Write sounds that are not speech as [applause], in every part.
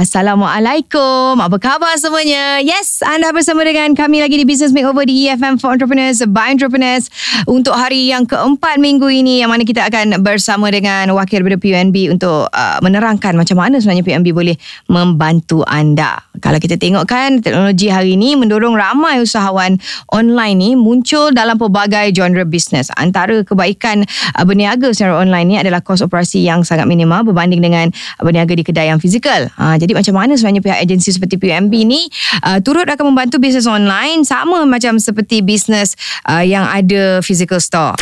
Assalamualaikum. Apa khabar semuanya? Yes, anda bersama dengan kami lagi di Business Makeover di EFM for Entrepreneurs by Entrepreneurs untuk hari yang keempat minggu ini yang mana kita akan bersama dengan wakil daripada PUNB untuk uh, menerangkan macam mana sebenarnya PUNB boleh membantu anda. Kalau kita tengok kan teknologi hari ini mendorong ramai usahawan online ni muncul dalam pelbagai genre bisnes. Antara kebaikan uh, berniaga secara online ni adalah kos operasi yang sangat minimal berbanding dengan berniaga di kedai yang fizikal. Ha, jadi macam mana sebenarnya pihak agensi seperti PUMB ni uh, turut akan membantu bisnes online sama macam seperti bisnes uh, yang ada physical store.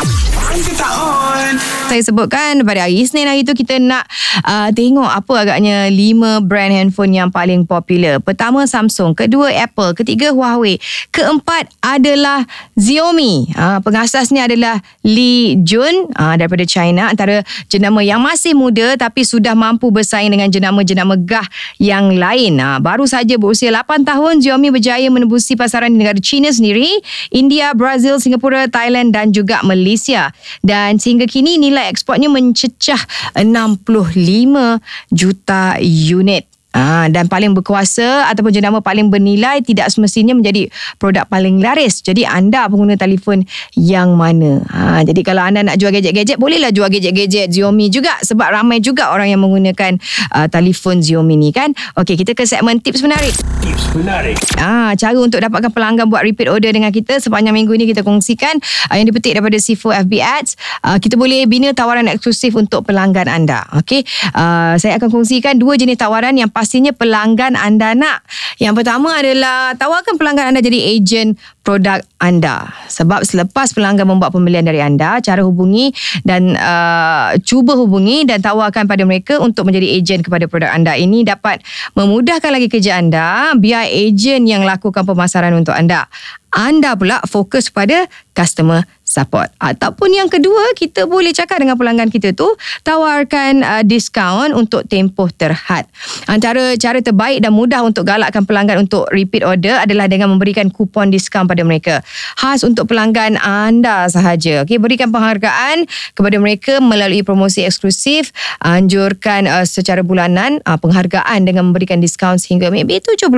Saya sebutkan pada hari Isnin hari itu kita nak uh, tengok apa agaknya lima brand handphone yang paling popular. Pertama Samsung, kedua Apple, ketiga Huawei, keempat adalah Xiaomi. Uh, pengasasnya adalah Li Jun uh, daripada China antara jenama yang masih muda tapi sudah mampu bersaing dengan jenama-jenama gah yang lain. Uh, baru saja berusia 8 tahun Xiaomi berjaya menembusi pasaran di negara China sendiri, India, Brazil, Singapura, Thailand dan juga Malaysia. Dan sehingga kini nilai ekspornya mencecah 65 juta unit. Ah, dan paling berkuasa ataupun jenama paling bernilai tidak semestinya menjadi produk paling laris. Jadi anda pengguna telefon yang mana? Ha, jadi kalau anda nak jual gadget-gadget, bolehlah jual gadget-gadget Xiaomi juga sebab ramai juga orang yang menggunakan uh, telefon Xiaomi ni kan. Okey, kita ke segmen tips menarik. Tips menarik. Ah, cara untuk dapatkan pelanggan buat repeat order dengan kita sepanjang minggu ini kita kongsikan uh, yang dipetik daripada C4 FB Ads. Uh, kita boleh bina tawaran eksklusif untuk pelanggan anda. Okey, uh, saya akan kongsikan dua jenis tawaran yang pastinya pelanggan anda nak. Yang pertama adalah tawarkan pelanggan anda jadi ejen produk anda. Sebab selepas pelanggan membuat pembelian dari anda, cara hubungi dan uh, cuba hubungi dan tawarkan pada mereka untuk menjadi ejen kepada produk anda. Ini dapat memudahkan lagi kerja anda biar ejen yang lakukan pemasaran untuk anda. Anda pula fokus pada customer support. Ataupun yang kedua, kita boleh cakap dengan pelanggan kita tu tawarkan uh, diskaun untuk tempoh terhad. Antara cara terbaik dan mudah untuk galakkan pelanggan untuk repeat order adalah dengan memberikan kupon diskaun pada mereka. Khas untuk pelanggan anda sahaja. Okey, berikan penghargaan kepada mereka melalui promosi eksklusif, anjurkan uh, secara bulanan uh, penghargaan dengan memberikan diskaun sehingga maybe 70%.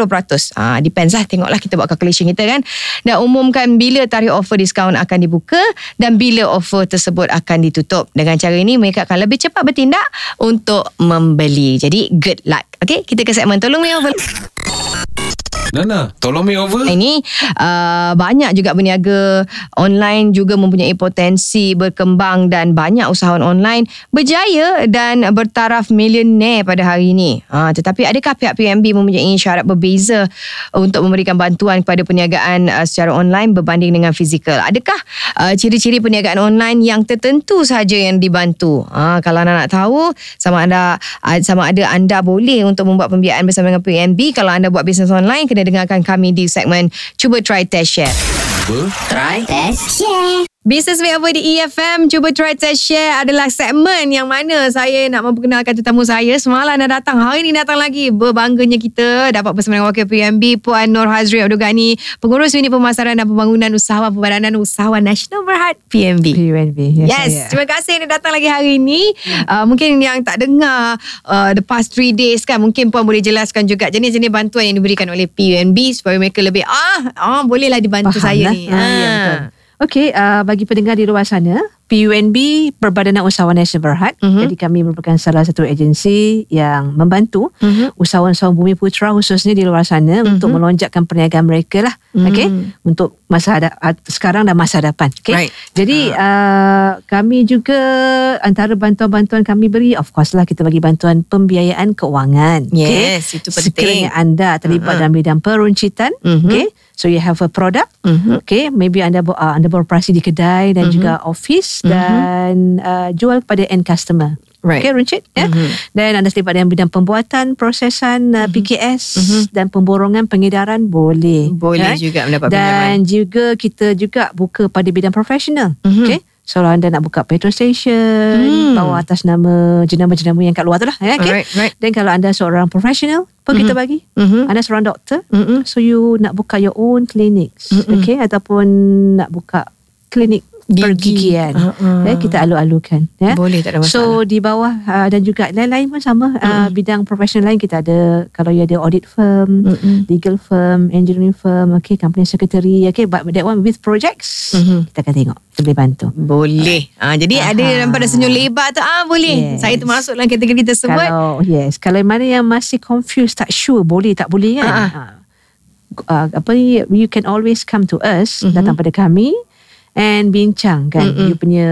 Ah uh, depends lah tengoklah kita buat calculation kita kan. Dan umumkan bila tarikh offer diskaun akan dibuka dan bila offer tersebut akan ditutup. Dengan cara ini mereka akan lebih cepat bertindak untuk membeli. Jadi good luck. Okay, kita ke segmen tolong ni over. Nana, tolong me over. Ini uh, banyak juga berniaga online juga mempunyai potensi berkembang dan banyak usahawan online berjaya dan bertaraf milioner pada hari ini. Uh, tetapi adakah pihak PMB mempunyai syarat berbeza untuk memberikan bantuan kepada perniagaan uh, secara online berbanding dengan fizikal? Adakah uh, ciri-ciri perniagaan online yang tertentu saja yang dibantu? Uh, kalau anda nak tahu sama ada uh, sama ada anda boleh untuk membuat pembiayaan bersama dengan PMB kalau anda buat bisnes online kena dengarkan kami di segmen Cuba Try Test Share. Cuba. Try Test Share. Business Makeover di EFM Cuba Try Test Share adalah segmen yang mana saya nak memperkenalkan tetamu saya. Semalam dah datang, hari ini datang lagi. Berbangganya kita dapat bersama dengan Wakil PMB Puan Nur Hazri Abdul Ghani, Pengurus Unit Pemasaran dan Pembangunan Usahawan Pembadanan Usahawan Nasional Berhad PMB. PMB, yes. Yes, saya. terima kasih yang datang lagi hari ini. Uh, mungkin yang tak dengar uh, the past three days kan, mungkin Puan boleh jelaskan juga jenis-jenis bantuan yang diberikan oleh PMB supaya mereka lebih, ah, ah bolehlah dibantu Faham saya lah. ni. Ah, ya, betul. Okey, uh, bagi pendengar di luar sana, PUNB Perbadanan Usahawan Nasional Berhad. Mhm. Mm-hmm. Jadi kami merupakan salah satu agensi yang membantu Mhm. mm-hmm. usahawan-usahawan bumi putra khususnya di luar sana mm-hmm. untuk melonjakkan perniagaan mereka lah. Mhm. Mm. Okey, untuk masa hadap, sekarang dan masa hadapan. Okey. Right. Jadi uh, kami juga antara bantuan-bantuan kami beri of course lah kita bagi bantuan pembiayaan keuangan. Yes, itu penting. Sekiranya anda terlibat Uh-uh. dalam bidang peruncitan, Mhm. okey. So you have a product Mhm. Okay, maybe anda uh, anda beroperasi di kedai dan Mhm. juga office Mhm. dan uh, jual kepada end customer. Right. Okay, runcit ya. Mhm. Dan anda terlibat dalam bidang pembuatan, prosesan uh, PKS Mhm. dan pemborongan pengedaran boleh. Boleh Right? juga mendapat Dan pinjaman. juga kita juga buka pada bidang profesional. Mhm. Okay. So kalau anda nak buka petrol station, Hmm. bawa atas nama jenama-jenama yang kat luar tu lah. ya, Okay. Alright, right. Dan kalau anda seorang profesional, pun kita bagi. Mhm. Anda seorang doktor, Mhm. So you nak buka your own clinics Mm-mm. Okay Ataupun nak buka klinik Gigi. pergigian. Uh-uh. Ya, kita alu-alukan. Ya. Boleh, tak ada masalah. So di bawah uh, dan juga lain-lain pun sama. Uh, bidang profesional lain kita ada, kalau you ada audit firm, Mm-mm. legal firm, engineering firm, okay, company secretary, okay, but that one with projects, Mhm. kita akan tengok. Kita boleh bantu. Boleh. Ah, jadi Aha. ada nampak ada senyum lebar tu. Ah, boleh. Yes. Saya termasuk dalam kategori tersebut. Kalau yes, kalau mana yang masih confused tak sure boleh tak boleh kan. Ha-ha. Uh, uh, apa ni you can always come to us Mhm. datang pada kami and bincang kan Mm-mm. you punya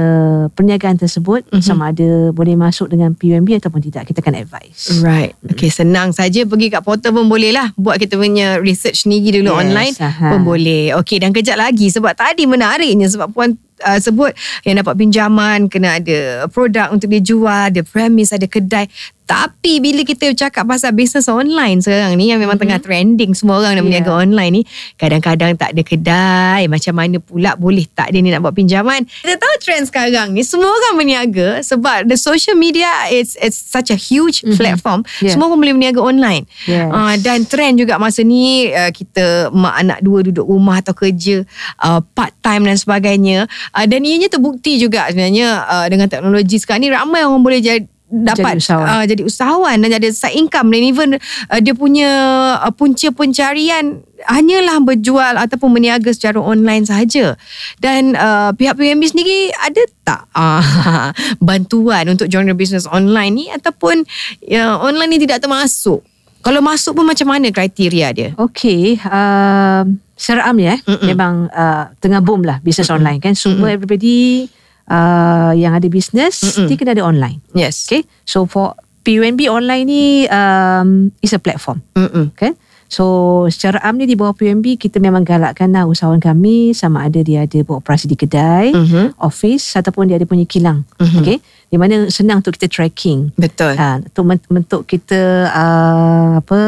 perniagaan tersebut Mhm. sama ada boleh masuk dengan PUMB ataupun tidak kita akan advise. Right. Okay, senang saja pergi kat portal pun boleh lah. Buat kita punya research sendiri dulu Yes, online aha. pun boleh. Okay, dan kejap lagi sebab tadi menariknya sebab puan uh, sebut yang dapat pinjaman kena ada produk untuk dijual, ada premis, ada kedai. Tapi bila kita cakap pasal bisnes online sekarang ni yang memang mm-hmm. tengah trending semua orang nak Yeah. berniaga online ni, kadang-kadang tak ada kedai. Macam mana pula boleh tak dia ni nak buat pinjaman? Kita tahu trend sekarang ni semua orang berniaga sebab the social media it's it's such a huge mm-hmm. platform. Yeah. Semua orang boleh berniaga online. Yes. Uh, dan trend juga masa ni uh, kita mak anak dua duduk rumah atau kerja uh, part time dan sebagainya. Uh, dan ianya terbukti juga sebenarnya uh, dengan teknologi sekarang ni ramai orang boleh jadi dapat Jadi usahawan. uh, jadi usahawan dan ada side income dan even uh, dia punya uh, punca pencarian hanyalah berjual ataupun berniaga secara online sahaja. Dan uh, pihak PMB sendiri ada tak uh, [laughs] bantuan untuk genre business online ni ataupun uh, online ni tidak termasuk? Kalau masuk pun macam mana kriteria dia? Okay, um, secara am ya, Mm-mm. memang uh, tengah boom lah bisnes online kan. Semua everybody uh, yang ada bisnes, Mm-mm. dia kena ada online. Yes. Okay, so for PUMB online ni um, is a platform. Mm-mm. Okay. So secara am ni di bawah PUMB kita memang galakkan lah usahawan kami sama ada dia ada beroperasi di kedai, Mhm. office ataupun dia ada punya kilang. Mhm. Okay. Di mana senang untuk kita tracking. Betul. Ha, untuk untuk kita uh, apa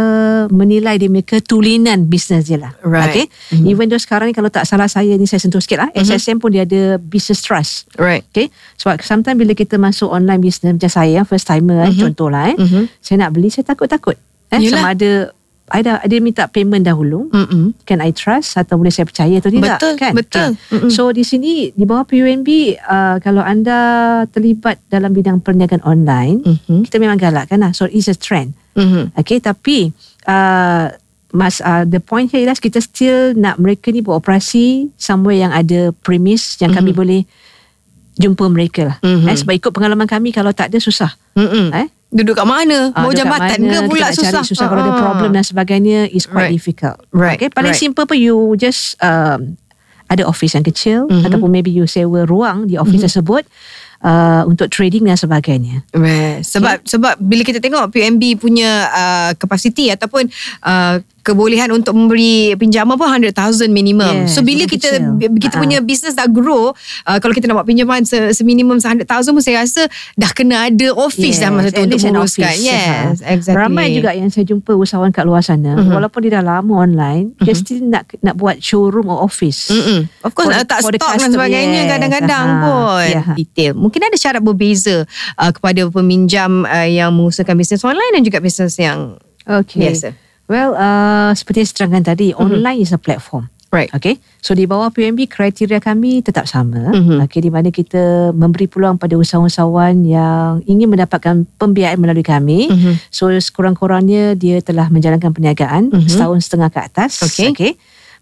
menilai dia punya ketulinan bisnes dia lah. Right. Okay. Mhm. Even though sekarang ni kalau tak salah saya ni saya sentuh sikit lah. SSM pun dia ada business trust. Right. Okay. Sebab sometimes bila kita masuk online business macam saya first timer mm Mhm. contoh lah eh. Mhm. Saya nak beli saya takut-takut. Eh, Yelah. sama ada ada dia minta payment dahulu. Mm-mm. Can I trust atau boleh saya percaya atau tidak Betul, kan? betul. Okay. Mm-mm. So di sini di bawah PUNB uh, kalau anda terlibat dalam bidang perniagaan online, Mhm. kita memang galakkan lah. So it's a trend. Mhm. Okay, tapi uh, mas uh, the point here ialah kita still nak mereka ni beroperasi somewhere yang ada premise yang kami Mhm. boleh jumpa mereka lah. Mhm. Eh, sebab ikut pengalaman kami kalau tak ada susah. Mm-mm. Eh? Duduk kat mana? Mau dekat jambatan mana, ke pula susah? Cari susah kalau ada Ah. problem dan sebagainya is quite Right. difficult. Right, Okay, paling right. simple pun you just um, ada office yang kecil Mhm. ataupun maybe you sewa ruang di office tersebut uh, untuk trading dan sebagainya. Right. Sebab sebab bila kita tengok PMB punya uh, kapasiti ataupun uh, kebolehan untuk memberi pinjaman pun 100,000 minimum. Yes, so bila kita kecil. kita punya business dah grow, uh, kalau kita nak buat pinjaman se, seminimum 100,000 pun saya rasa dah kena ada office dah masa tu untuk menguruskan. Yes, exactly. Ramai juga yang saya jumpa usahawan kat luar sana, Mhm. walaupun dia dah lama online, dia still nak nak buat showroom or office. Mm-mm. Of course For- uh, tak for stok dan sebagainya yes. kadang-kadang Aha. pun Ya. detail. Mungkin ada syarat berbeza uh, kepada peminjam uh, yang mengusahakan bisnes online dan juga bisnes yang Okay. biasa. Well, uh, seperti yang saya terangkan tadi, online is a platform. Right. Okay. So di bawah PMB kriteria kami tetap sama. Mhm. Okay, di mana kita memberi peluang pada usahawan-usahawan yang ingin mendapatkan pembiayaan melalui kami. Mhm. So sekurang-kurangnya dia telah menjalankan perniagaan Mhm. setahun setengah ke atas. Okay. okay.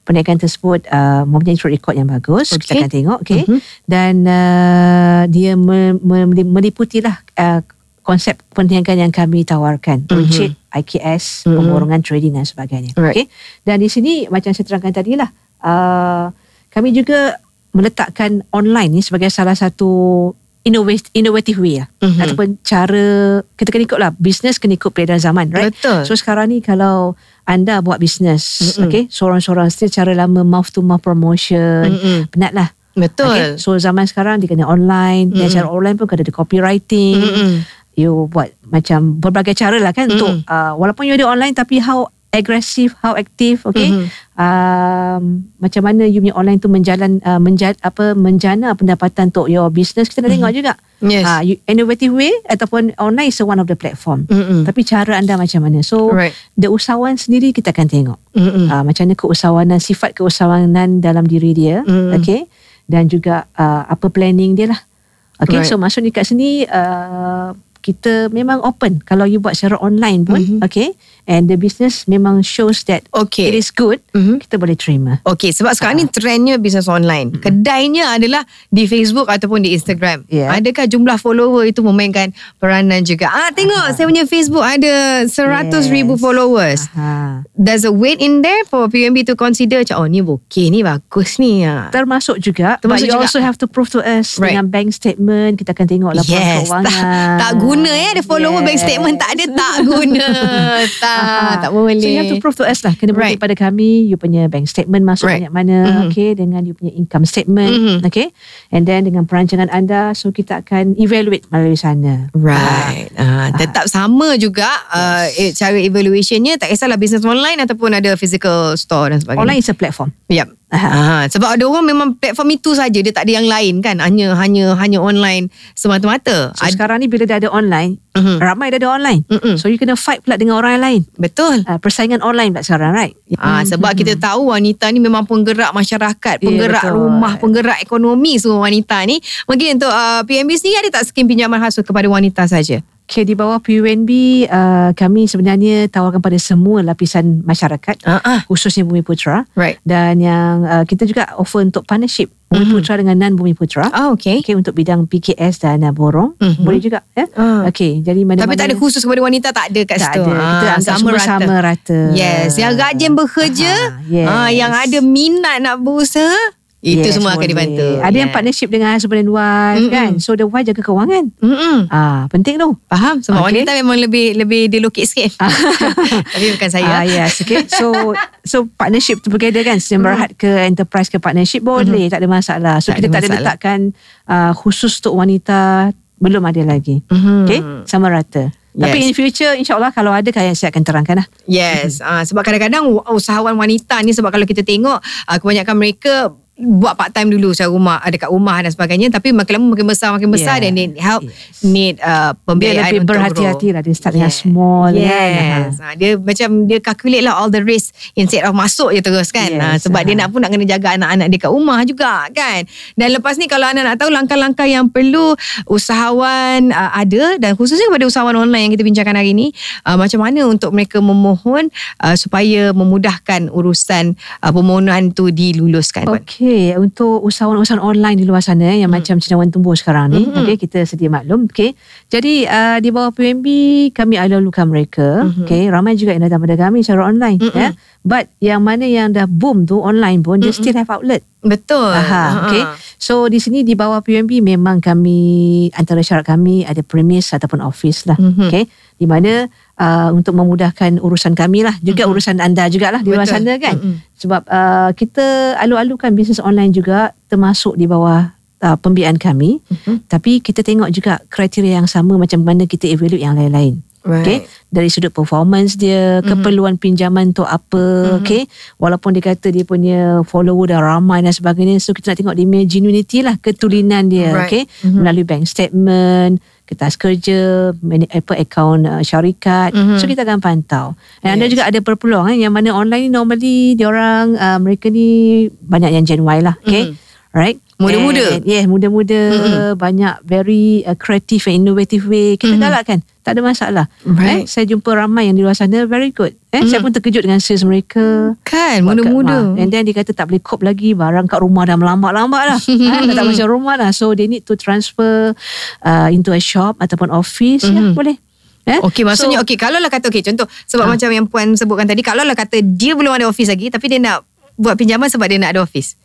Perniagaan tersebut uh, mempunyai track record yang bagus. Kita Okay. akan tengok. Okay. Mhm. Dan uh, dia me- me- meliputilah uh, konsep perniagaan yang kami tawarkan. Mhm. Runcit, IKS, Mhm. pemborongan trading dan sebagainya. Right. Okay. Dan di sini macam saya terangkan tadi lah, uh, kami juga meletakkan online ni sebagai salah satu innovative, innovative way lah. Mhm. Ataupun cara, kita kena ikut lah, business kena ikut peredaran zaman, right? Betul. So sekarang ni kalau anda buat business, Mm-mm. okay, seorang-seorang still cara lama mouth to mouth promotion, Mm-mm. penat lah. Betul. Okay? So zaman sekarang dia kena online, dan Mm-mm. cara online pun kena ada copywriting, Mm-mm. You buat macam berbagai cara lah kan Mm-mm. untuk uh, walaupun you ada online tapi how aggressive, how active, okay? Mhm. Um, macam mana you punya online tu menjalan uh, menja, apa menjana pendapatan untuk your business kita nak tengok juga. Yes. Uh, you, innovative way ataupun online is one of the platform. Mm-mm. Tapi cara anda macam mana? So Right. the usahawan sendiri kita akan tengok. Mm-mm. Uh, macam mana keusahawanan, sifat keusahawanan dalam diri dia. Mm. Okay. dan juga uh, apa planning dia lah. Okay, Right. so maksudnya kat sini uh, kita memang open kalau you buat secara online pun, Mhm. okay, and the business memang shows that Okay. it is good, Mhm. kita boleh terima. Okey, sebab sekarang Ah. ni trendnya bisnes online. Kedainya adalah di Facebook ataupun di Instagram. Yeah. Adakah jumlah follower itu memainkan peranan juga? Ah, tengok saya punya Facebook ada 100 ribu Yes. followers. Aha. There's a weight in there for PMB to consider macam, oh ni okey, ni bagus ni. Ah. Termasuk juga Termasuk But you juga. also have to prove to us Right. Dengan bank statement Kita akan tengok laporan Yes, keuangan tak, [laughs] tak guna eh Ada follower Yes. bank statement tak ada tak guna. [laughs] tak, Aha. tak boleh. So you have to prove to us lah Kena bukti Right. pada kami You punya bank statement Masuk Right. banyak mana Mhm. Okay Dengan you punya income statement Mhm. Okay And then dengan perancangan anda So kita akan evaluate melalui sana Right. Uh, tetap sama juga uh, eh, cara evaluationnya tak kisahlah bisnes online ataupun ada physical store dan sebagainya. Online is a platform Yep. Ha, sebab ada orang memang platform itu saja dia tak ada yang lain kan hanya hanya hanya online semata-mata. So sekarang ni bila dah ada online Mhm. Ramai dah ada online Mm-mm. So you kena fight pula dengan orang lain Betul. uh, Persaingan online pula sekarang right Ah sebab kita tahu wanita ni memang penggerak masyarakat, penggerak betul. rumah, penggerak ekonomi semua wanita ni. Mungkin untuk uh, PMB sendiri ada tak skim pinjaman khas kepada wanita saja? Okay, di bawah PUNB uh, kami sebenarnya tawarkan pada semua lapisan masyarakat ah. khususnya Bumi Putra Right. dan yang uh, kita juga offer untuk partnership Bumi Mhm. Putra dengan non Bumi Putra. Ah okey. Okay, untuk bidang PKS dan uh, borong Mhm. boleh juga ya. Ah. Okay, jadi mana Tapi tak ada khusus kepada wanita tak ada kat tak situ. ada. Kita Ah, anggap semua sama rata. Yes, yang rajin bekerja, Aha, yes. ah, yang ada minat nak berusaha, itu Yes, semua akan boleh. dibantu. Ada yang Yeah. partnership dengan husband and wife Mm-mm. kan. So the wife jaga kewangan. Mm-mm. Ah, penting tu. Faham? Sebab Okay. wanita memang lebih lebih dilukit sikit. [laughs] Tapi bukan saya. Ah, yes, okay. So so partnership together kan, Semberhat ke enterprise ke partnership boleh, tak ada masalah. So Tak kita ada tak ada letakkan uh, khusus untuk wanita belum ada lagi. Mhm. Okay, sama rata. Tapi Yes. in future insyaAllah kalau ada kan saya akan terangkan lah. Yes, uh, sebab kadang-kadang usahawan wanita ni sebab kalau kita tengok uh, kebanyakan mereka buat part time dulu secara rumah ada kat rumah dan sebagainya tapi makin lama makin besar makin besar Yeah. dan need help Yes. need uh, Dia pembiayaan lebih untuk berhati-hati grow. lah. Dia start dengan small Yes. kan. Ha, dia macam dia calculate lah all the risk instead of masuk je terus kan. Yes, Ha, sebab dia ha. nak pun nak kena jaga anak-anak dia kat rumah juga kan. Dan lepas ni kalau anda nak tahu langkah-langkah yang perlu usahawan uh, ada dan khususnya kepada usahawan online yang kita bincangkan hari ni uh, macam mana untuk mereka memohon uh, supaya memudahkan urusan uh, permohonan tu diluluskan. Puan. Okey, untuk usahawan-usahawan online di luar sana yang Hmm. macam cendawan tumbuh sekarang ni, okey kita sedia maklum, okey. Jadi uh, di bawah PMB kami lalukan mereka, Mhm. okey. Ramai juga yang datang pada kami secara online, Mm-mm. ya. But yang mana yang dah boom tu online pun dia still have outlet. Betul. Aha, Ha. okay. So di sini di bawah PUMB memang kami antara syarat kami ada premise ataupun office lah. Mhm. Okay. Di mana uh, untuk memudahkan urusan kami lah. Juga urusan anda jugalah di luar Betul. sana kan. Mhm. Sebab uh, kita alu-alukan bisnes online juga termasuk di bawah uh, pembiayaan kami. Mhm. Tapi kita tengok juga kriteria yang sama macam mana kita evaluate yang lain-lain. Right. Okay. Dari sudut performance dia, Mhm. keperluan pinjaman tu apa, Mhm. okay. Walaupun dia kata dia punya follower dah ramai dan sebagainya, so kita nak tengok dia punya genuinity lah, ketulinan dia, Right. okay. Mhm. Melalui bank statement, kertas kerja, apa akaun uh, syarikat. Mhm. So kita akan pantau. Dan anda Yes. juga ada berpeluang eh, yang mana online ni normally dia orang uh, mereka ni banyak yang Gen Y lah, okay. Mhm. Right? Muda-muda. And, yes, muda-muda, banyak very uh, creative and innovative way. Kita Mhm. galakkan. Tak ada masalah. Right. Eh, saya jumpa ramai yang di luar sana very good. Eh, saya pun terkejut dengan sales mereka. Kan, kat- muda-muda. ah, And then dia kata tak boleh cope lagi barang kat rumah dah melambat-lambat lah. [laughs] eh, dah tak macam rumah lah. So they need to transfer uh, into a shop ataupun office. Ya, Mhm. boleh. Eh? Okey maksudnya So- okey kalau lah kata okey contoh sebab Ha. macam yang puan sebutkan tadi kalau lah kata dia belum ada office lagi tapi dia nak buat pinjaman sebab dia nak ada office.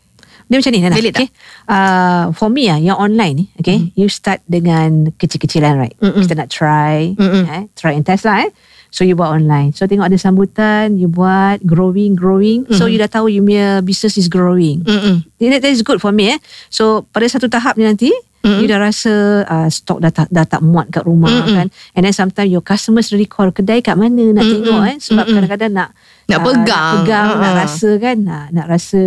Dia macam ni Nana. Valid okay. Uh, for me ah, yang online ni, okay, Mhm. you start dengan kecil-kecilan, right? Mm-mm. Kita nak try, Mm-mm. eh, try and test lah, eh. So you buat online. So tengok ada sambutan, you buat growing, growing. So Mhm. you dah tahu you punya business is growing. Mm-mm. That, that is good for me eh. So pada satu tahap ni nanti Mm-mm. you dah rasa uh, stok dah tak, dah tak muat kat rumah Mm-mm. kan. And then sometimes your customers really call kedai kat mana nak Mm-mm. tengok eh. Sebab Mm-mm. kadang-kadang nak Nak ah, pegang. nak, pegang, nak Ah. rasa kan. Nak, nak rasa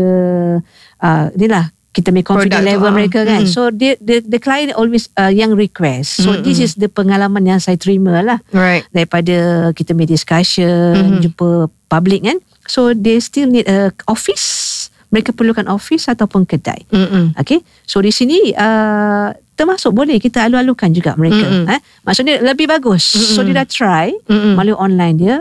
uh, ni lah kita make confidence Product level ah. mereka kan. Mm-mm. So the, the, the client always uh, yang request. So Mm-mm. this is the pengalaman yang saya terima lah Right. daripada kita make discussion, Mhm. jumpa public kan. So they still need a office mereka perlukan office ataupun kedai. Mm-mm. Okay, so di sini uh, termasuk boleh kita alu-alukan juga mereka. Mm-mm. Eh? Maksudnya lebih bagus. Mm-mm. So dia dah try Mm-mm. melalui online dia,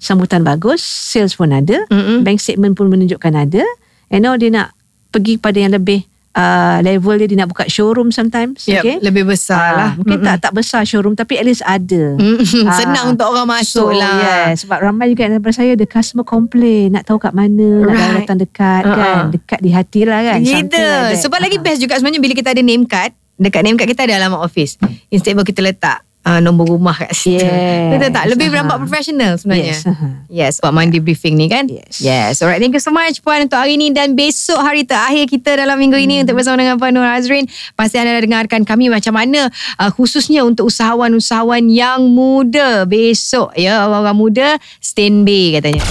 sambutan bagus, sales pun ada, Mm-mm. bank statement pun menunjukkan ada. And now dia nak pergi pada yang lebih uh, level dia, dia nak buka showroom sometimes. Yep, okay? lebih besar Ah, lah. Mungkin tak tak besar showroom tapi at least ada. Mm-mm. Ah. Senang untuk orang masuk so, lah. Yes, sebab ramai juga daripada saya the customer complain nak tahu kat mana, nak Right. datang dekat Uh-uh. kan, dekat di hati lah kan. Gitu. like that. Sebab lagi Ah. best juga sebenarnya bila kita ada name card, dekat name card kita ada alamat office. Instead of kita letak uh, nombor rumah kat situ. Yes. Betul tak? Lebih Aha. nampak professional sebenarnya. Yes. aha. Yes, buat mandi briefing ni kan? Yes. Yes. Alright, thank you so much Puan untuk hari ni dan besok hari terakhir kita dalam minggu ini untuk bersama dengan Puan Nur Azrin. Pasti anda dah dengarkan kami macam mana uh, khususnya untuk usahawan-usahawan yang muda. Besok ya, orang-orang muda standby katanya.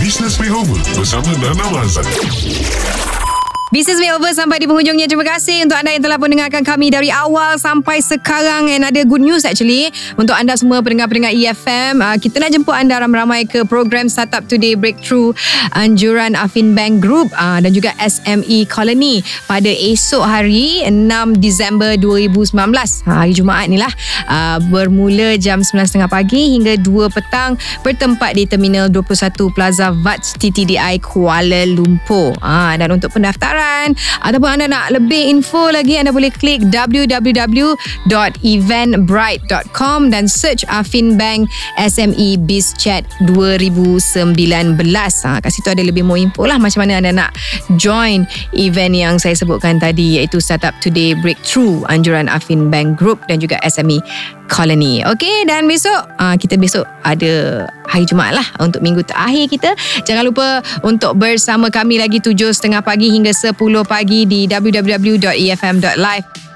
Business Makeover bersama Nana Mazan. Business Makeover sampai di penghujungnya. Terima kasih untuk anda yang telah mendengarkan kami dari awal sampai sekarang. And ada good news actually. Untuk anda semua pendengar-pendengar EFM. Uh, kita nak jemput anda ramai-ramai ke program Startup Today Breakthrough Anjuran Afin Bank Group uh, dan juga SME Colony pada esok hari 6 Disember 2019. Ha, hari Jumaat ni lah. Uh, bermula jam 9.30 pagi hingga 2 petang bertempat di Terminal 21 Plaza VATS TTDI Kuala Lumpur. Ha, dan untuk pendaftaran ataupun anda nak lebih info lagi anda boleh klik www.eventbrite.com dan search Afin Bank SME Biz Chat 2019. Ha, kat situ ada lebih more info lah macam mana anda nak join event yang saya sebutkan tadi iaitu Startup Today Breakthrough Anjuran Afin Bank Group dan juga SME Colony. Okey dan besok uh, kita besok ada hari Jumaat lah untuk minggu terakhir kita. Jangan lupa untuk bersama kami lagi 7.30 pagi hingga 10 pagi di www.efm.live